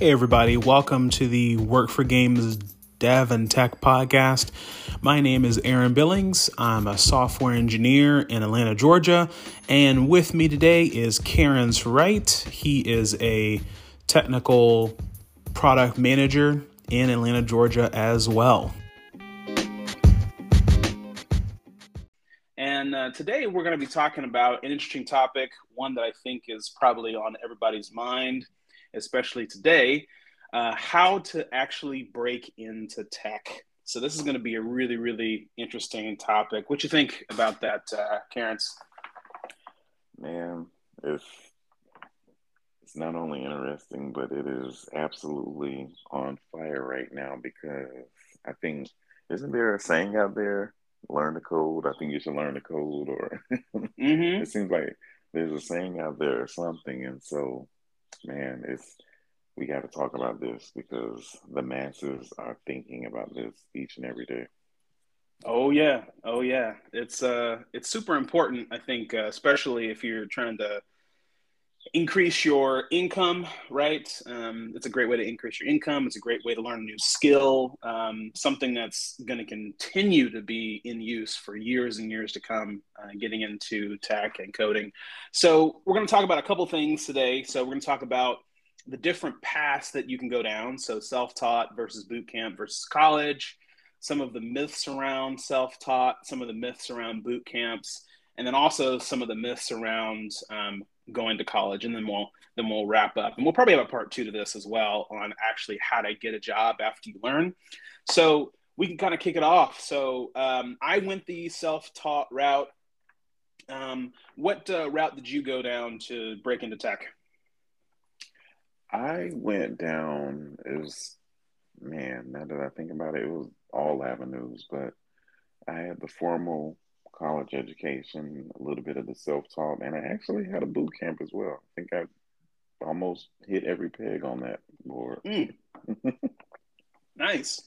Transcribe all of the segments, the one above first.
Hey, everybody, welcome to the Work for Games Dev and Tech podcast. My name is Aaron Billings. I'm a software engineer in Atlanta, Georgia. And with me today is Carens Wright. He is a technical product manager in Atlanta, Georgia as well. And uh, today we're going to be talking about an interesting topic, one that I think is probably on everybody's mind especially today, uh, how to actually break into tech. So this is going to be a really, really interesting topic. What you think about that, uh? Man, it's it's not only interesting, but it is absolutely on fire right now because I think isn't there a saying out there? Learn the code. I think you should learn the code, or mm-hmm. it seems like there's a saying out there or something, and so man, it's we got to talk about this because the masses are thinking about this each and every day. Oh yeah, oh yeah. It's uh, it's super important. I think, uh, especially if you're trying to increase your income. Right, um, it's a great way to increase your income. It's a great way to learn a new skill, um, something that's going to continue to be in use for years and years to come. Uh, getting into tech and coding. So we're going to talk about a couple things today. So we're going to talk about the different paths that you can go down. So self-taught versus boot camp versus college, some of the myths around self-taught, some of the myths around boot camps, and then also some of the myths around um, going to college. And then we'll then we'll wrap up. And we'll probably have a part two to this as well on actually how to get a job after you learn. So we can kind of kick it off. So um, I went the self-taught route. Um, what uh, route did you go down to break into tech? I went down. It was man. Now that I think about it, it was all avenues. But I had the formal college education, a little bit of the self-taught, and I actually had a boot camp as well. I think I almost hit every peg on that board. Mm. nice.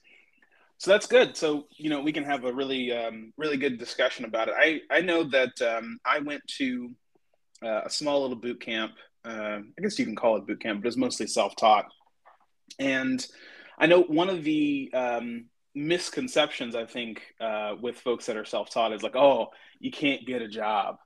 So that's good. So you know we can have a really um, really good discussion about it. I I know that um, I went to uh, a small little boot camp uh, I guess you can call it boot camp, but it's mostly self taught. And I know one of the um, misconceptions I think uh, with folks that are self taught is like, oh, you can't get a job.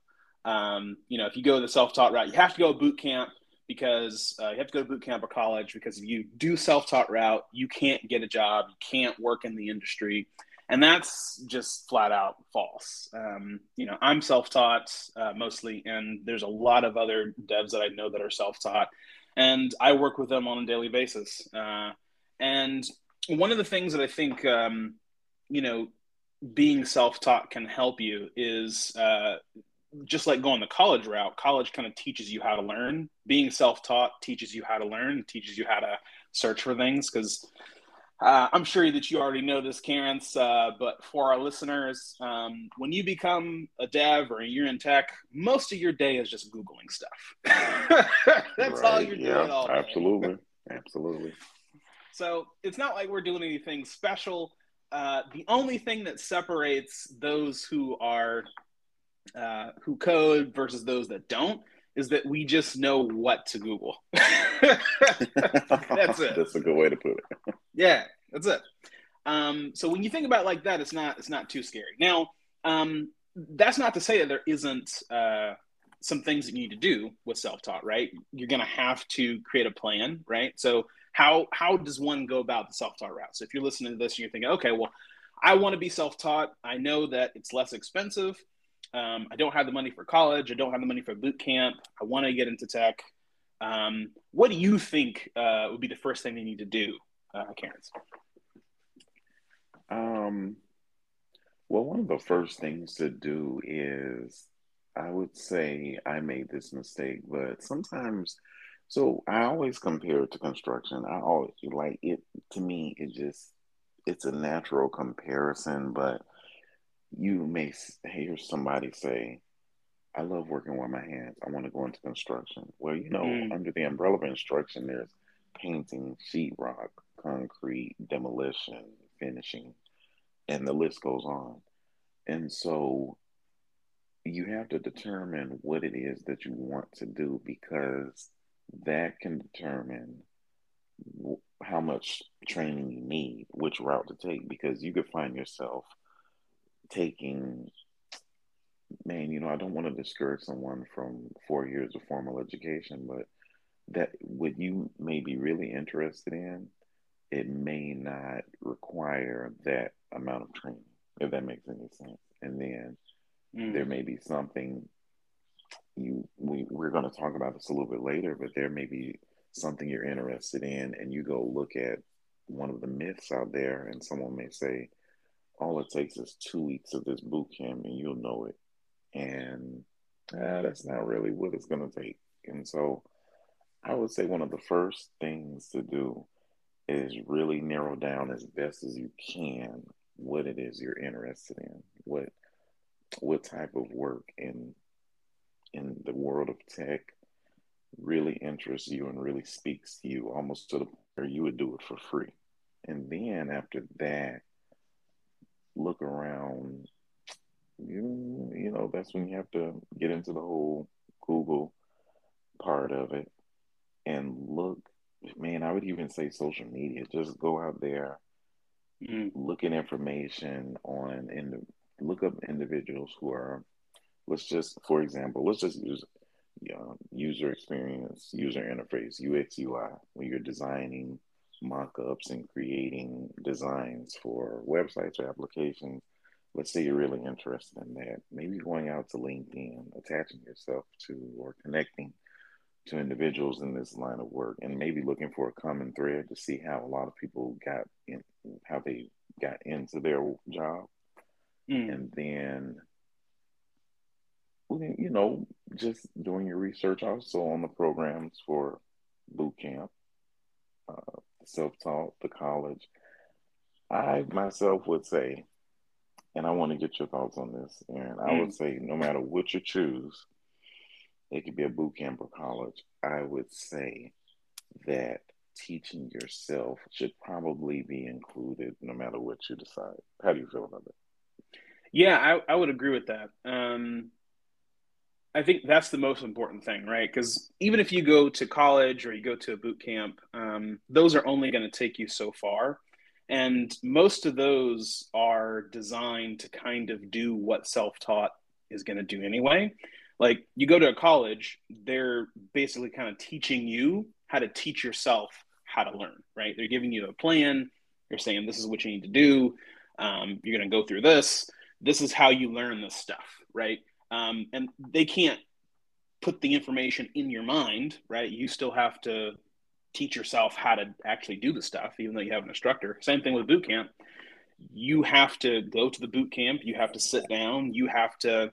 Um, you know, if you go the self taught route, you have to go boot camp because uh, you have to go to boot camp or college because if you do self taught route, you can't get a job, you can't work in the industry and that's just flat out false. Um, you know, I'm self-taught uh, mostly, and there's a lot of other devs that I know that are self-taught, and I work with them on a daily basis. Uh, and one of the things that I think, um, you know, being self-taught can help you is uh, just like going the college route. College kind of teaches you how to learn. Being self-taught teaches you how to learn, teaches you how to search for things because uh, I'm sure that you already know this, Carens, uh, but for our listeners, um, when you become a dev or you're in tech, most of your day is just Googling stuff. That's right. all you're yeah, doing all day. Absolutely. Absolutely. So it's not like we're doing anything special. Uh, the only thing that separates those who are uh, who code versus those that don't is that we just know what to Google. that's it. That's a good way to put it. yeah, that's it. Um, so when you think about like that, it's not it's not too scary. Now, um, that's not to say that there isn't uh, some things that you need to do with self-taught, right? You're going to have to create a plan, right? So how how does one go about the self-taught route? So if you're listening to this and you're thinking, okay, well, I want to be self-taught. I know that it's less expensive. Um, I don't have the money for college. I don't have the money for boot camp. I want to get into tech. Um, what do you think uh, would be the first thing they need to do, uh, Carens? Um, well, one of the first things to do is, I would say I made this mistake, but sometimes, so I always compare it to construction. I always like it to me. It just it's a natural comparison, but you may hear somebody say, I love working with my hands. I want to go into construction. Well, you know, mm. under the umbrella of instruction, there's painting, sheetrock, concrete, demolition, finishing, and the list goes on. And so you have to determine what it is that you want to do because that can determine how much training you need, which route to take, because you could find yourself taking, man, you know, I don't want to discourage someone from four years of formal education, but that what you may be really interested in, it may not require that amount of training, if that makes any sense. And then mm. there may be something you we, we're going to talk about this a little bit later, but there may be something you're interested in and you go look at one of the myths out there and someone may say, all it takes is two weeks of this boot camp and you'll know it. And uh, that's not really what it's going to take. And so I would say one of the first things to do is really narrow down as best as you can what it is you're interested in, what what type of work in in the world of tech really interests you and really speaks to you almost to the point where you would do it for free. And then after that, look around. You, you know, that's when you have to get into the whole Google part of it and look. Man, I would even say social media. Just go out there, mm. look at information on, and look up individuals who are. Let's just, for example, let's just use user experience, user interface, UX, UI, when you're designing mock-ups and creating designs for websites or applications. Let's say you're really interested in that. Maybe going out to LinkedIn, attaching yourself to or connecting to individuals in this line of work and maybe looking for a common thread to see how a lot of people got in how they got into their job. Mm. And then you know, just doing your research also on the programs for boot camp, uh, self-taught, the college. I myself would say, and I want to get your thoughts on this, and I would mm. say no matter what you choose, it could be a boot camp or college. I would say that teaching yourself should probably be included no matter what you decide. How do you feel about that? Yeah, I, I would agree with that. Um, I think that's the most important thing, right? Because even if you go to college or you go to a boot camp, um, those are only going to take you so far. And most of those are designed to kind of do what self taught is going to do anyway. Like you go to a college, they're basically kind of teaching you how to teach yourself how to learn, right? They're giving you a plan. They're saying, this is what you need to do. Um, you're going to go through this. This is how you learn this stuff, right? Um, and they can't put the information in your mind, right? You still have to teach yourself how to actually do the stuff, even though you have an instructor. Same thing with boot camp. You have to go to the boot camp. You have to sit down. You have to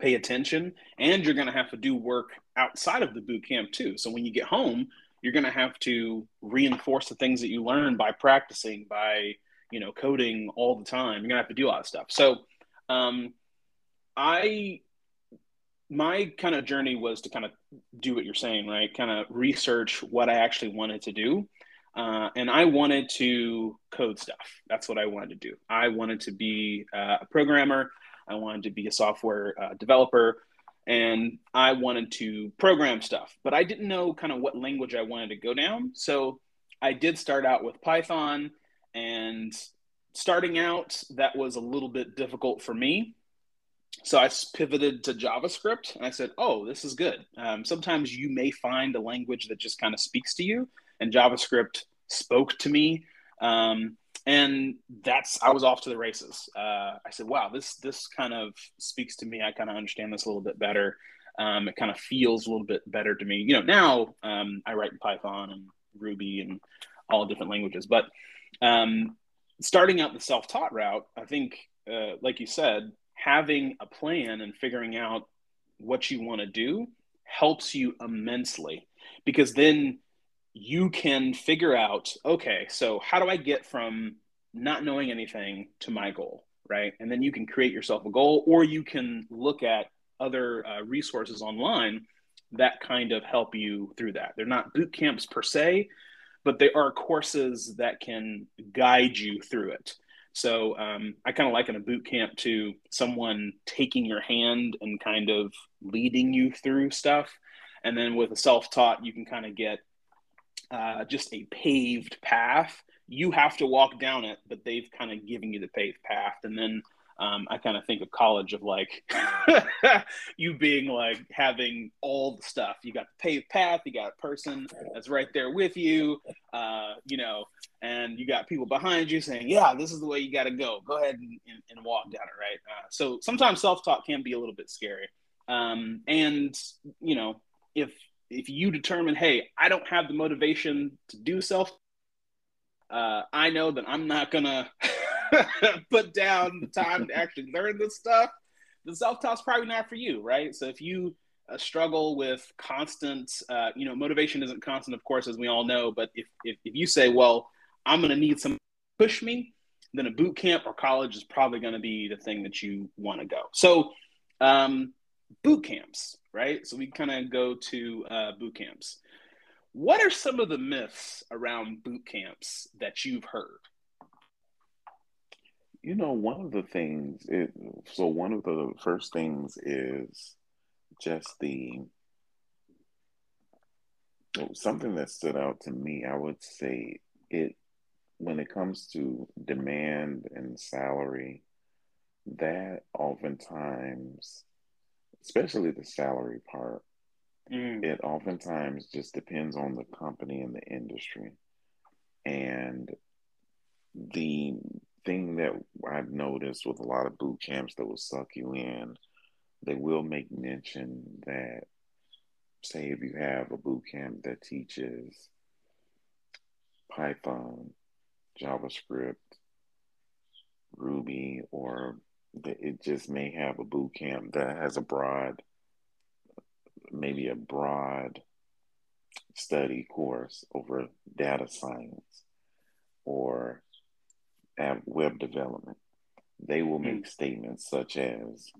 pay attention, and you're going to have to do work outside of the boot camp too. So when you get home, you're going to have to reinforce the things that you learn by practicing, by you know coding all the time. You're going to have to do a lot of stuff. So um, I my kind of journey was to kind of do what you're saying, right? Kind of research what I actually wanted to do. Uh, and I wanted to code stuff. That's what I wanted to do. I wanted to be uh, a programmer. I wanted to be a software uh, developer. And I wanted to program stuff. But I didn't know kind of what language I wanted to go down. So I did start out with Python. And starting out, that was a little bit difficult for me so I pivoted to JavaScript and I said, oh, this is good. Um, sometimes you may find a language that just kind of speaks to you, and JavaScript spoke to me. Um, and that's I was off to the races. Uh, I said, "Wow, this this kind of speaks to me. I kind of understand this a little bit better. Um, it kind of feels a little bit better to me. You know, now um, I write in Python and Ruby and all different languages. But um, starting out the self-taught route, I think, uh, like you said, having a plan and figuring out what you want to do helps you immensely because then you can figure out okay so how do i get from not knowing anything to my goal right? And then you can create yourself a goal or you can look at other uh, resources online that kind of help you through that. They're not boot camps per se but they are courses that can guide you through it so um, I kind of liken a boot camp to someone taking your hand and kind of leading you through stuff. And then with a self taught, you can kind of get uh, just a paved path. You have to walk down it, but they've kind of given you the paved path. And then um, I kind of think of college of like you being like having all the stuff. You got the paved path, you got a person that's right there with you, uh, you know, and you got people behind you saying, "Yeah, this is the way you got to go. Go ahead and, and, and, walk down it." Right. Uh, so sometimes self talk can be a little bit scary, um, and you know, if if you determine, hey, I don't have the motivation to do self, uh, I know that I'm not gonna put down the time to actually learn this stuff. The self talk's probably not for you, right? So if you uh, struggle with constant, uh, you know, motivation isn't constant, of course, as we all know. But if if, if you say, well, I'm gonna need some push me, then a boot camp or college is probably going to be the thing that you want to go. So, um, boot camps, right? So we kind of go to uh, boot camps. What are some of the myths around boot camps that you've heard? You know, one of the things, it, so one of the first things is just the something that stood out to me. I would say it when it comes to demand and salary, that oftentimes especially the salary part. Mm. It oftentimes just depends on the company and the industry. And the thing that I've noticed with a lot of boot camps that will suck you in, they will make mention that, say, if you have a boot camp that teaches Python, JavaScript, Ruby, or it just may have a boot camp that has a broad, maybe a broad study course over data science or web development. They will make mm-hmm. statements such as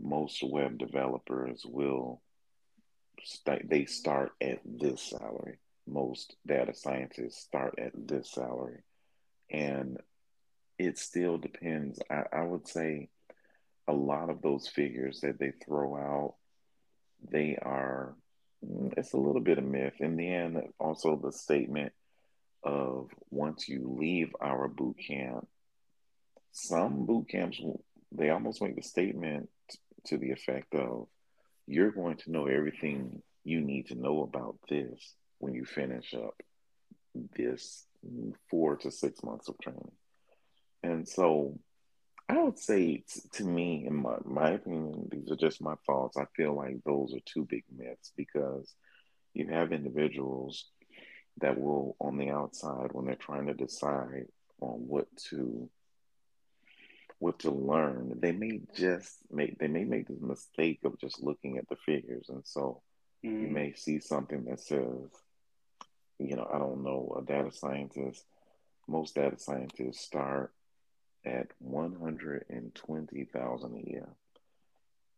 most web developers will st- they start at this salary. Most data scientists start at this salary. And it still depends. I, I would say a lot of those figures that they throw out, they are, it's a little bit of myth. In the end, also the statement of once you leave our boot camp, some boot camps, they almost make the statement to the effect of, you're going to know everything you need to know about this when you finish up this four to six months of training. And so I would say t- to me, in my, my opinion, these are just my thoughts. I feel like those are two big myths because you have individuals that will, on the outside, when they're trying to decide on what to what to learn, they may just make they may make the mistake of just looking at the figures, and so mm. you may see something that says, you know, I don't know, a data scientist. Most data scientists start at 120,000 a year.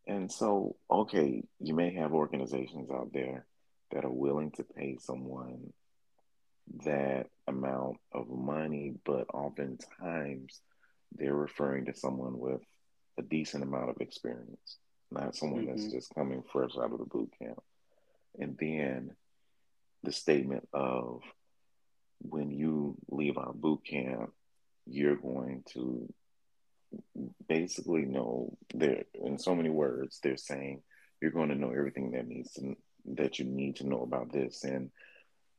And so, okay, you may have organizations out there that are willing to pay someone that amount of money, but oftentimes they're referring to someone with a decent amount of experience, not someone mm-hmm. that's just coming fresh out of the boot camp. And then the statement of when you leave our boot camp, you're going to basically know there in so many words they're saying you're going to know everything that needs to that you need to know about this and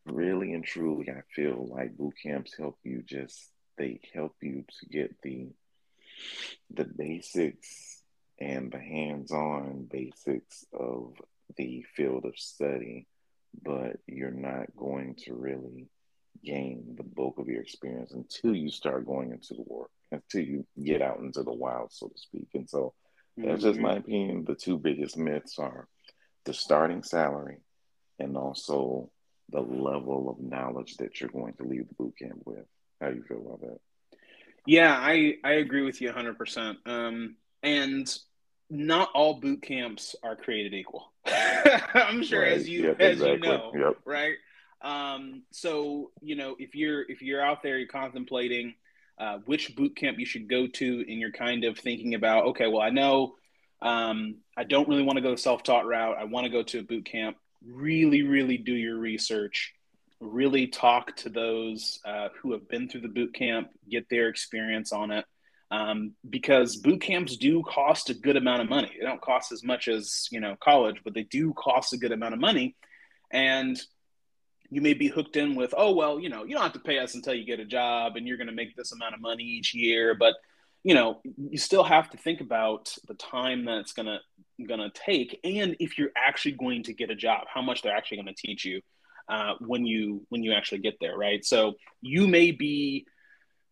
really and truly i feel like boot camps help you just they help you to get the the basics and the hands-on basics of the field of study but you're not going to really gain the bulk of your experience until you start going into the work, until you get out into the wild, so to speak. And so mm-hmm. that's just my mm-hmm. opinion. The two biggest myths are the starting salary and also the level of knowledge that you're going to leave the boot camp with. How do you feel about that? Yeah, I, I agree with you 100%. Um, and not all boot camps are created equal. I'm sure right. as you yep, as exactly. you know, yep. right? Um, so you know, if you're if you're out there, you're contemplating uh, which boot camp you should go to, and you're kind of thinking about, okay, well, I know um, I don't really want to go the self-taught route. I want to go to a boot camp. Really, really do your research. really talk to those uh, who have been through the boot camp, get their experience on it. Um, because boot camps do cost a good amount of money. They don't cost as much as you know college, but they do cost a good amount of money. And you may be hooked in with, oh well, you know, you don't have to pay us until you get a job, and you're going to make this amount of money each year. But you know, you still have to think about the time that it's gonna gonna take, and if you're actually going to get a job, how much they're actually going to teach you uh, when you when you actually get there, right? So you may be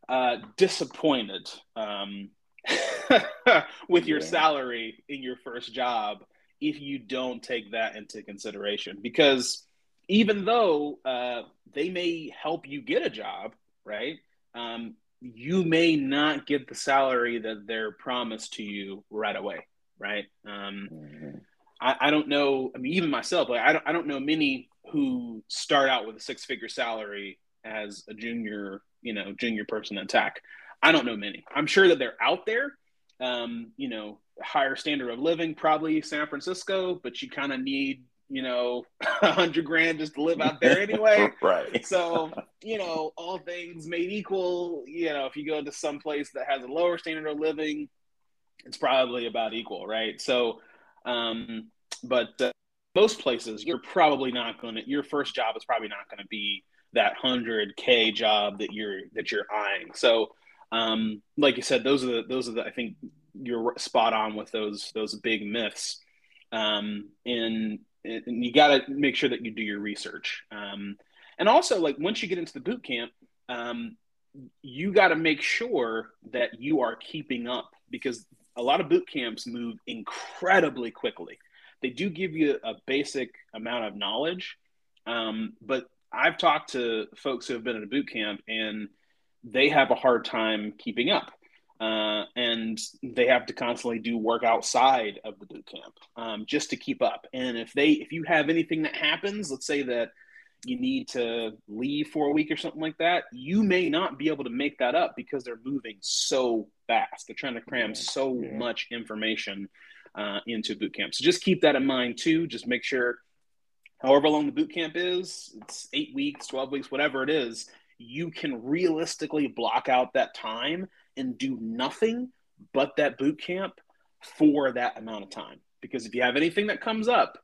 uh, disappointed um, with your yeah. salary in your first job if you don't take that into consideration, because even though uh, they may help you get a job, right? Um, you may not get the salary that they're promised to you right away, right? Um, mm-hmm. I, I, don't know. I mean, even myself, like I don't, I don't know many who start out with a six-figure salary as a junior, you know, junior person in tech. I don't know many. I'm sure that they're out there. Um, you know, higher standard of living, probably San Francisco, but you kind of need you know, a hundred grand just to live out there anyway. right. So, you know, all things made equal, you know, if you go to some place that has a lower standard of living, it's probably about equal, right? So, um, but uh, most places, you're probably not going to. Your first job is probably not going to be that hundred k job that you're that you're eyeing. So, um, like you said, those are the those are the I think you're spot on with those those big myths. Um, and and you got to make sure that you do your research. Um, and also, like once you get into the boot camp, um, you got to make sure that you are keeping up because a lot of boot camps move incredibly quickly. They do give you a basic amount of knowledge, um, but I've talked to folks who have been in a boot camp and they have a hard time keeping up. Uh, and they have to constantly do work outside of the boot camp um, just to keep up. And if they, if you have anything that happens, let's say that you need to leave for a week or something like that, you may not be able to make that up because they're moving so fast. They're trying to cram so yeah. much information uh, into boot camp. So just keep that in mind too. Just make sure, however long the boot camp is, it's eight weeks, 12 weeks, whatever it is, you can realistically block out that time and do nothing but that boot camp for that amount of time. Because if you have anything that comes up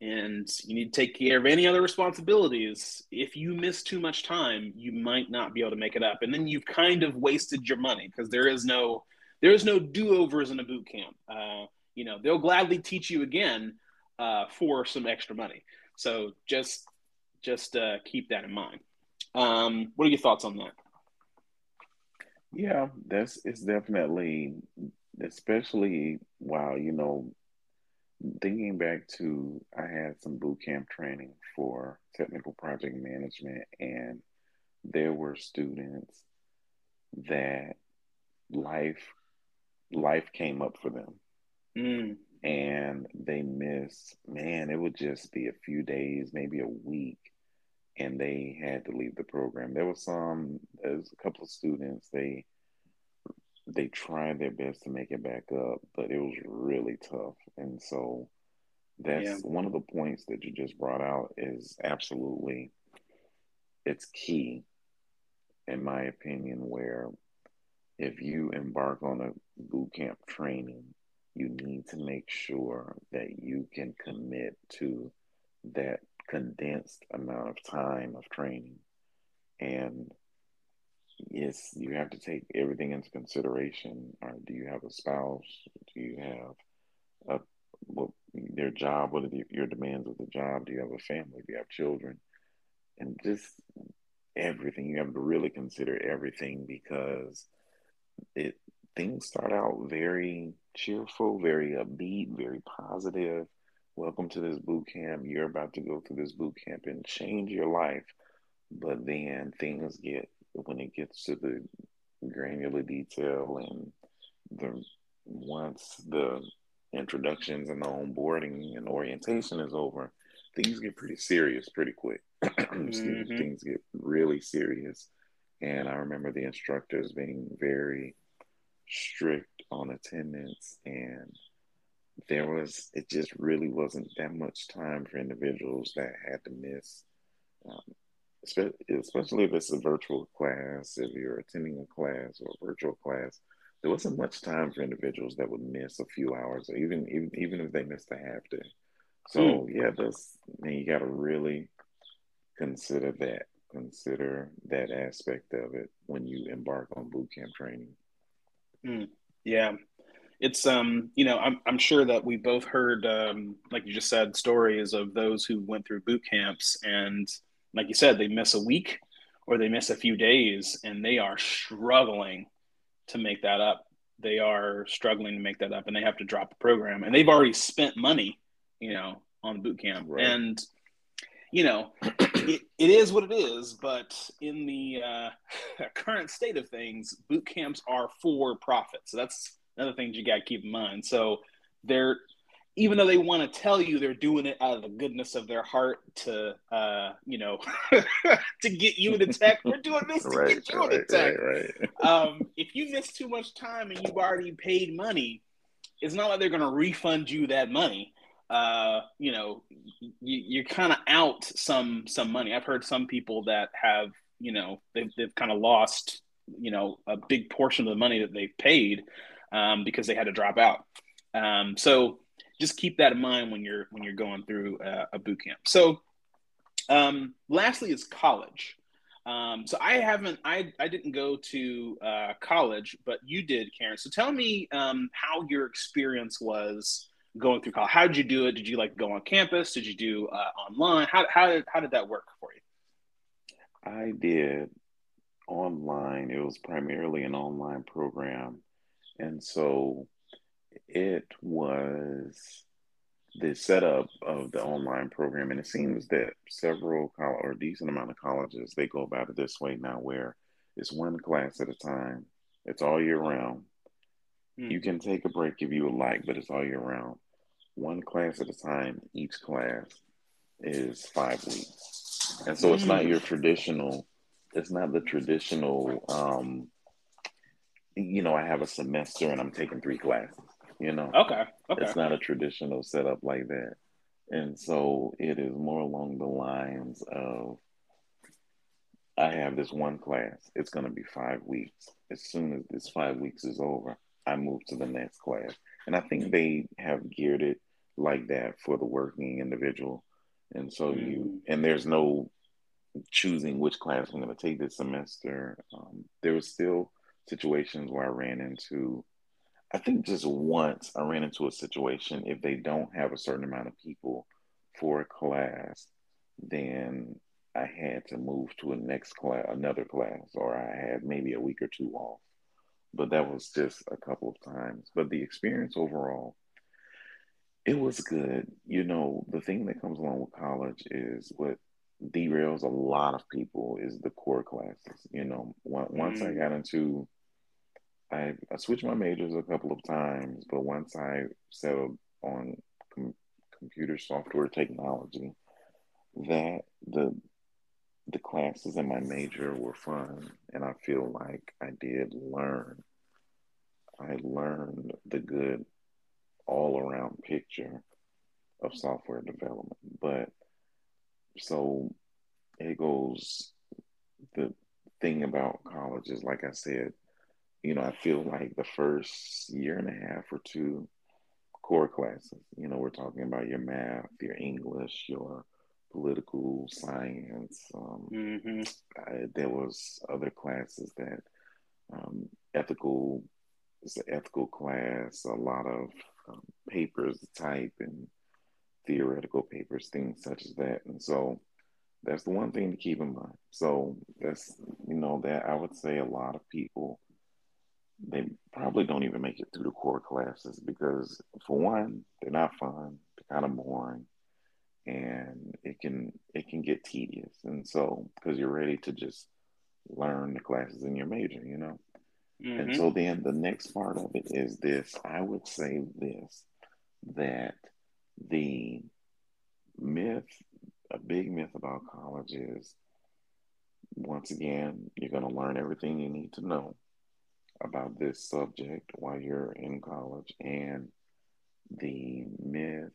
and you need to take care of any other responsibilities, if you miss too much time, you might not be able to make it up. And then you've kind of wasted your money because there is no there is no do-overs in a boot camp. Uh, you know, they'll gladly teach you again uh, for some extra money. So just just uh, keep that in mind. Um, what are your thoughts on that? Yeah, that's it's definitely, especially while you know, thinking back to I had some boot camp training for technical project management, and there were students that life life came up for them. Mm. And they missed, man, it would just be a few days, maybe a week and they had to leave the program. There was some, there's a couple of students, they they tried their best to make it back up, but it was really tough. And so that's yeah. one of the points that you just brought out is absolutely it's key in my opinion where if you embark on a boot camp training, you need to make sure that you can commit to that condensed amount of time of training. And yes, you have to take everything into consideration. Or do you have a spouse? Do you have a what their job? What are the, your demands of the job? Do you have a family? Do you have children? And just everything. You have to really consider everything because it things start out very cheerful, very upbeat, very positive, welcome to this boot camp. You're about to go through this boot camp and change your life. But then things get, when it gets to the granular detail and the, once the introductions and the onboarding and orientation is over, things get pretty serious pretty quick. mm-hmm. Things get really serious. And I remember the instructors being very strict on attendance and there was it just really wasn't that much time for individuals that had to miss um, especially if it's a virtual class, if you're attending a class or a virtual class, there wasn't much time for individuals that would miss a few hours, or even even, even if they missed a half day. So mm. yeah, that's I mean, you got to really consider that. Consider that aspect of it when you embark on boot camp training. Mm. Yeah, it's um you know I'm I'm sure that we both heard um like you just said stories of those who went through boot camps and like you said they miss a week or they miss a few days and they are struggling to make that up. They are struggling to make that up and they have to drop the program and they've already spent money, you know, on the boot camp. Right. And you know, it, it is what it is, but in the uh, current state of things, boot camps are for profit. So that's another thing you got to keep in mind. So they're even though they want to tell you they're doing it out of the goodness of their heart to uh, you know to get you into tech we're doing this to right, get you right, into tech right, right. um, if you miss too much time and you've already paid money it's not like they're going to refund you that money uh, you know you, you're kind of out some some money i've heard some people that have you know they've, they've kind of lost you know a big portion of the money that they've paid um, because they had to drop out. Um, so just keep that in mind when you're when you're going through a, a boot camp. So um, lastly is college. Um, so I haven't, I, I didn't go to uh, college, but you did, Carens. So tell me um, how your experience was going through college. How did you do it? Did you like go on campus? Did you do uh, online? How, how, did, how did that work for you? I did online. It was primarily an online program. And so it was the setup of the online program. And it seems that several college or a decent amount of colleges, they go about it this way now where it's one class at a time. It's all year round. Mm. You can take a break if you would like, but it's all year round. One class at a time. Each class is five weeks. And so it's mm. not hmm. your traditional, it's not the traditional um, you know, I have a semester and I'm taking three classes, you know. Okay. Okay. It's not a traditional setup like that. And so it is more along the lines of I have this one class. It's going to be five weeks. As soon as this five weeks is over, I move to the next class. And I think they have geared it like that for the working individual. And so mm. you, and there's no choosing which class I'm going to take this semester. Um, there was still situations where I ran into, I think just once I ran into a situation, if they don't have a certain amount of people for a class, then I had to move to a next class, another class, or I had maybe a week or two off. But that was just a couple of times. But the experience overall, it was good. You know, the thing that comes along with college is what derails a lot of people is the core classes. You know, once mm. I got into I, I switched my majors a couple of times, but once I settled on com- computer software technology, that the the classes in my major were fun, and I feel like I did learn. I learned the good all around picture of software development, but so it goes. The thing about college is, like I said, you know, I feel like the first year and a half or two core classes, you know, we're talking about your math, your English, your political science. Um, mm-hmm. I, there was other classes that um, ethical, it's an ethical class, a lot of um, papers to type and theoretical papers, things such as that. And so that's the one thing to keep in mind. So that's, you know, that I would say a lot of people they probably don't even make it through the core classes because for one, they're not fun, they're kind of boring, and it can it can get tedious. And so because you're ready to just learn the classes in your major, you know. Mm-hmm. And so then the next part of it is this. I would say this that the myth, a big myth about college is once again, you're going to learn everything you need to know about this subject while you're in college and the myth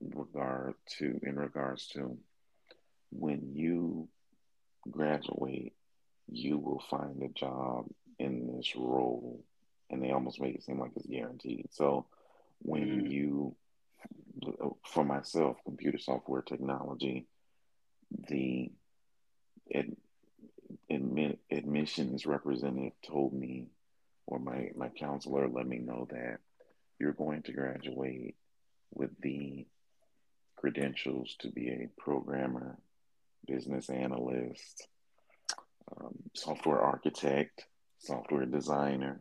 regard to in regards to when you graduate, you will find a job in this role, and they almost make it seem like it's guaranteed. So when mm. you, for myself, computer software technology, the ad, admit, admissions representative told me, or my, my counselor let me know that you're going to graduate with the credentials to be a programmer, business analyst, um, software architect, software designer,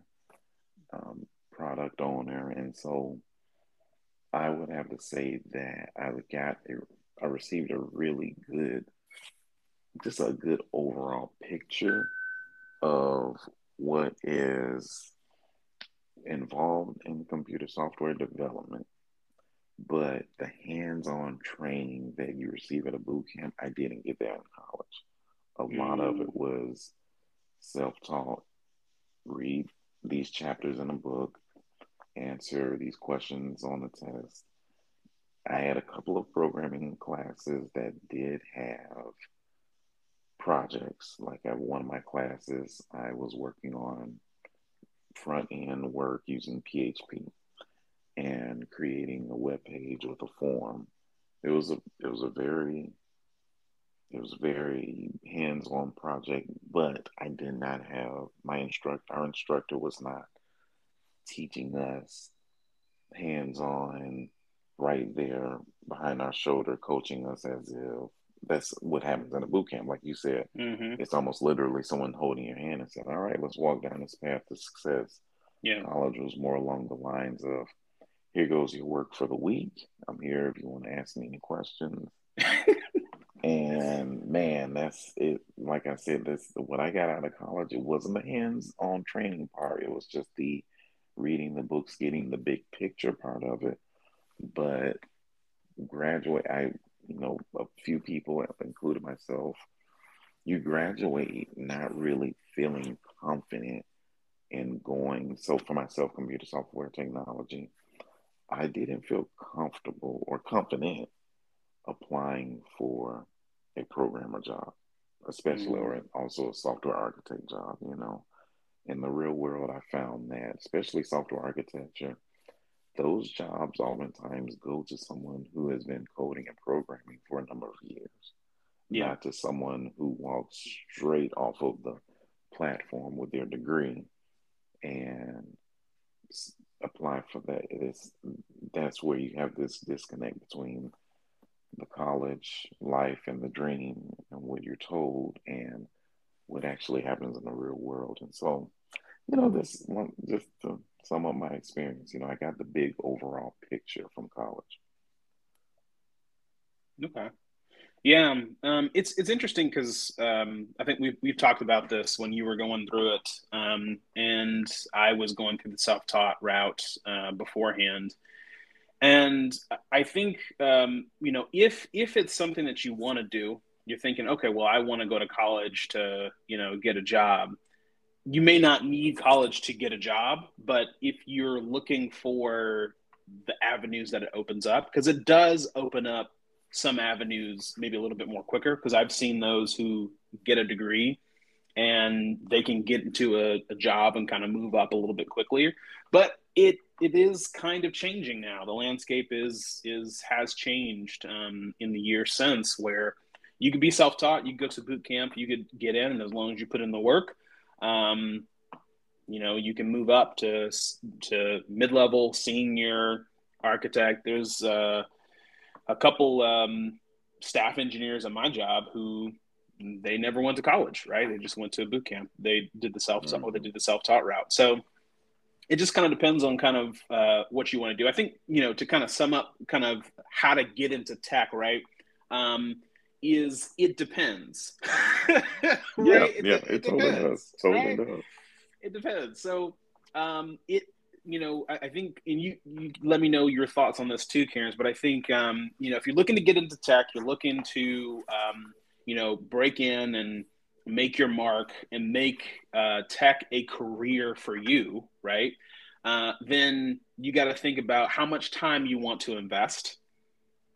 um, product owner, and so I would have to say that I got a, I received a really good, just a good overall picture of what is involved in computer software development. But the hands-on training that you receive at a boot camp, I didn't get that in college. A mm. lot of it mm. was self-taught. Read these chapters in a book, answer these questions on the test. I had a couple of programming classes that did have projects. Like at one of my classes, I was working on front end work using PHP and creating a web page with a form. It was a it was a very it was very hands-on project, but I did not have my instructor. Our instructor was not teaching us hands-on right there behind our shoulder, coaching us as if that's what happens in a boot camp. Like you said, mm-hmm. it's almost literally someone holding your hand and saying, "All right, let's walk down this path to success." Yeah, college was more along the lines of, "Here goes your work for the week. I'm here if you want to ask me any questions." and man, that's it. Like I said, this what I got out of college. It wasn't the hands-on training part. It was just the reading the books, getting the big picture part of it. But graduate, I you know, a few people, including myself, you graduate not really feeling confident in going. So for myself, computer software technology, I didn't feel comfortable or confident applying for a programmer job, especially mm-hmm. or also a software architect job, you know. In the real world, I found that, especially software architecture, those jobs oftentimes go to someone who has been coding and programming for a number of years, yeah. not to someone who walks straight off of the platform with their degree and apply for that. It is that's where you have this disconnect between the college life and the dream and what you're told and what actually happens in the real world. And so, you know, this one just to some of my experience. You know, I got the big overall picture from college. Okay. Yeah, um, um it's it's interesting because um, I think we've we've talked about this when you were going through it, um, and I was going through the self taught route uh, beforehand, and I think um, you know if if it's something that you want to do, you're thinking, okay, well, I want to go to college to you know get a job you may not need college to get a job, but if you're looking for the avenues that it opens up, because it does open up some avenues maybe a little bit more quicker, because I've seen those who get a degree and they can get into a, a job and kind of move up a little bit quickly. But it it is kind of changing now. The landscape is is has changed um, in the year since, where you could be self taught, you could go to boot camp, you could get in, and as long as you put in the work, um, you know, you can move up to to mid level, senior architect. There's uh, a couple um, staff engineers at my job who they never went to college, right? They just went to a boot camp. They did the self mm-hmm. they did the self taught route. So it just kind of depends on kind of uh, what you want to do. I think you know to kind of sum up kind of how to get into tech, right? Um, is it depends. right? Yeah, it, yeah, it, it, totally does. Totally right? does. It depends. So, um, it you know, I, I, think, and you, you let me know your thoughts on this too, Carens. But I think, um, you know, if you're looking to get into tech, you're looking to, um, you know, break in and make your mark and make uh, tech a career for you, right? Uh, then you got to think about how much time you want to invest.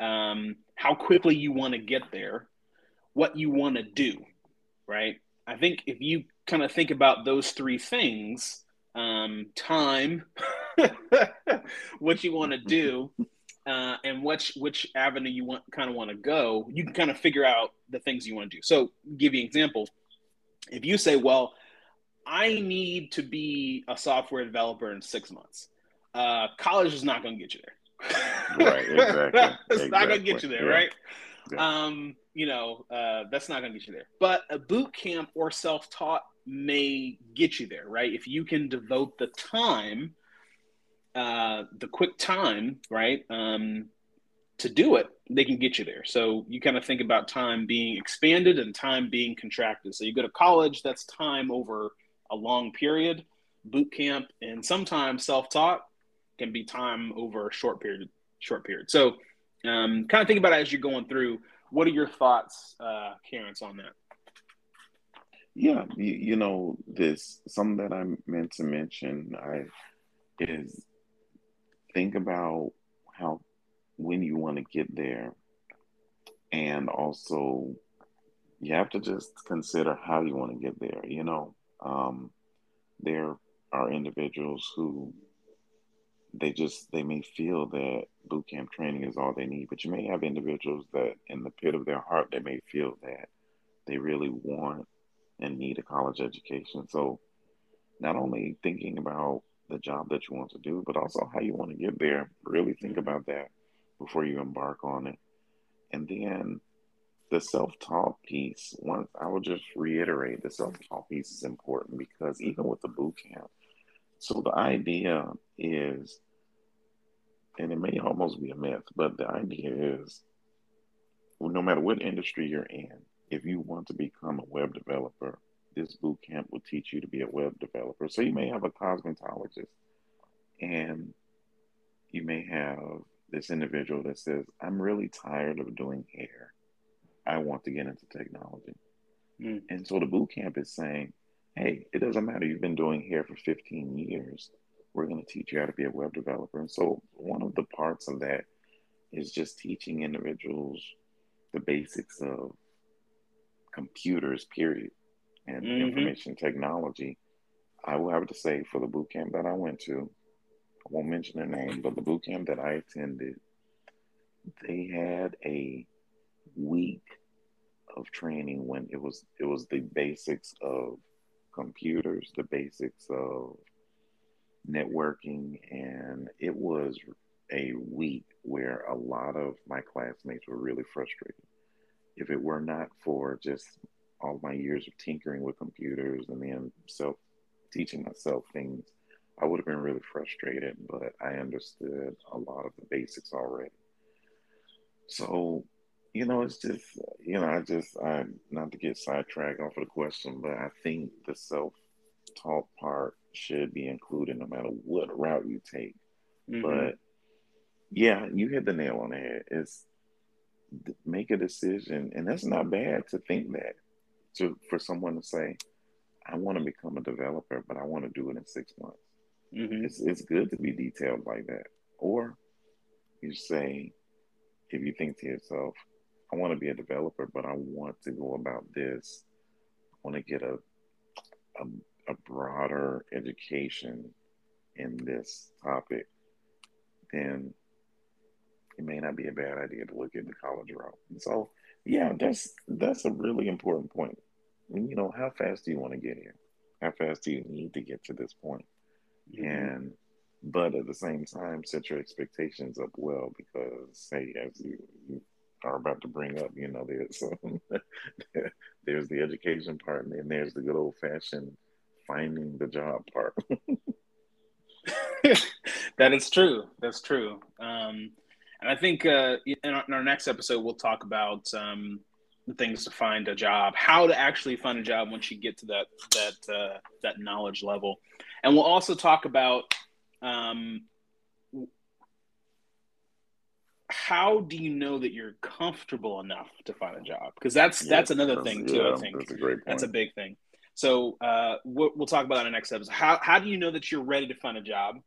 Um, how quickly you want to get there, what you want to do. right? I think if you kind of think about those three things, um, time, what you want to do, uh, and which which avenue you want kind of want to go, you can kind of figure out the things you want to do. So, give you an example. If you say, "Well, I need to be a software developer in six months," uh, college is not going to get you there. Right. Exactly. it's exactly. not going to get you there, Yeah. right? Yeah. Um, you know, uh, that's not going to get you there. But a boot camp or self taught may get you there, right? If you can devote the time, uh, the quick time, right, um, to do it, they can get you there. So you kind of think about time being expanded and time being contracted. So you go to college, that's time over a long period. Boot camp and sometimes self taught can be time over a short period. Short period. So um, kind of think about it as you're going through. What are your thoughts, uh, Terrence, on that? Yeah, you, you know, this something that I meant to mention I is think about how when you want to get there and also you have to just consider how you want to get there, you know. Um, there are individuals who they just they may feel that boot camp training is all they need, but you may have individuals that in the pit of their heart they may feel that they really want and need a college education. So not only thinking about the job that you want to do, but also how you want to get there. Really think about that before you embark on it. And then the self-taught piece, once I will just reiterate the self-taught piece is important because even with the boot camp, so the idea is, and it may almost be a myth, but the idea is no matter what industry you're in, if you want to become a web developer, this boot camp will teach you to be a web developer. So you may have a cosmetologist and you may have this individual that says, I'm really tired of doing hair. I want to get into technology. Mm. And so the boot camp is saying, hey, it doesn't matter. You've been doing hair for 15 years. We're going to teach you how to be a web developer. And so one of the parts of that is just teaching individuals the basics of computers, period, and Mhm. information technology. I will have to say for the boot camp that I went to, I won't mention their name, but the boot camp that I attended, they had a week of training when it was it was the basics of computers, the basics of networking, and it was a week where a lot of my classmates were really frustrated. If it were not for just all my years of tinkering with computers and then self teaching myself things, I would have been really frustrated, but I understood a lot of the basics already. So, you know, it's just, you know, I just, I, not to get sidetracked off of the question, but I think the self taught part should be included no matter what route you take. Mhm. But yeah, you hit the nail on the head. It's make a decision, and that's not bad to think that. To for someone to say, "I want to become a developer, but I want to do it in six months." Mhm. It's it's good to be detailed like that. Or you say, if you think to yourself, "I want to be a developer, but I want to go about this. I want to get a a, a broader education in this topic," then it may not be a bad idea to look at the college route. And so, yeah, that's that's a really important point. And, you know, how fast do you want to get here? How fast do you need to get to this point? Mhm. And but at the same time, set your expectations up well because, say, as you, you are about to bring up, you know, there's there's the education part, and then there's the good old fashioned finding the job part. that is true. That's true. Um, and I think uh, in, our, in our next episode, we'll talk about um, the things to find a job, how to actually find a job once you get to that that uh, that knowledge level, and we'll also talk about um, how do you know that you're comfortable enough to find a job? Because that's that's another that's- thing too. yeah, I think that's a great point. that's a big thing. So uh, we'll, we'll talk about that in the next episode. How, how do you know that you're ready to find a job?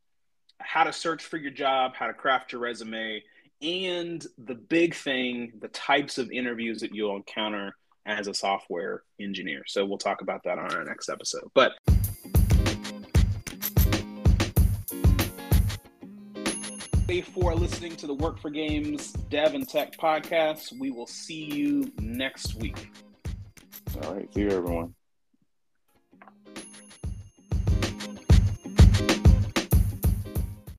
How to search for your job, how to craft your resume, and the big thing, the types of interviews that you'll encounter as a software engineer. So we'll talk about that on our next episode. But for listening to the Work for Games Dev and Tech podcast. We will see you next week. All right. See you, everyone.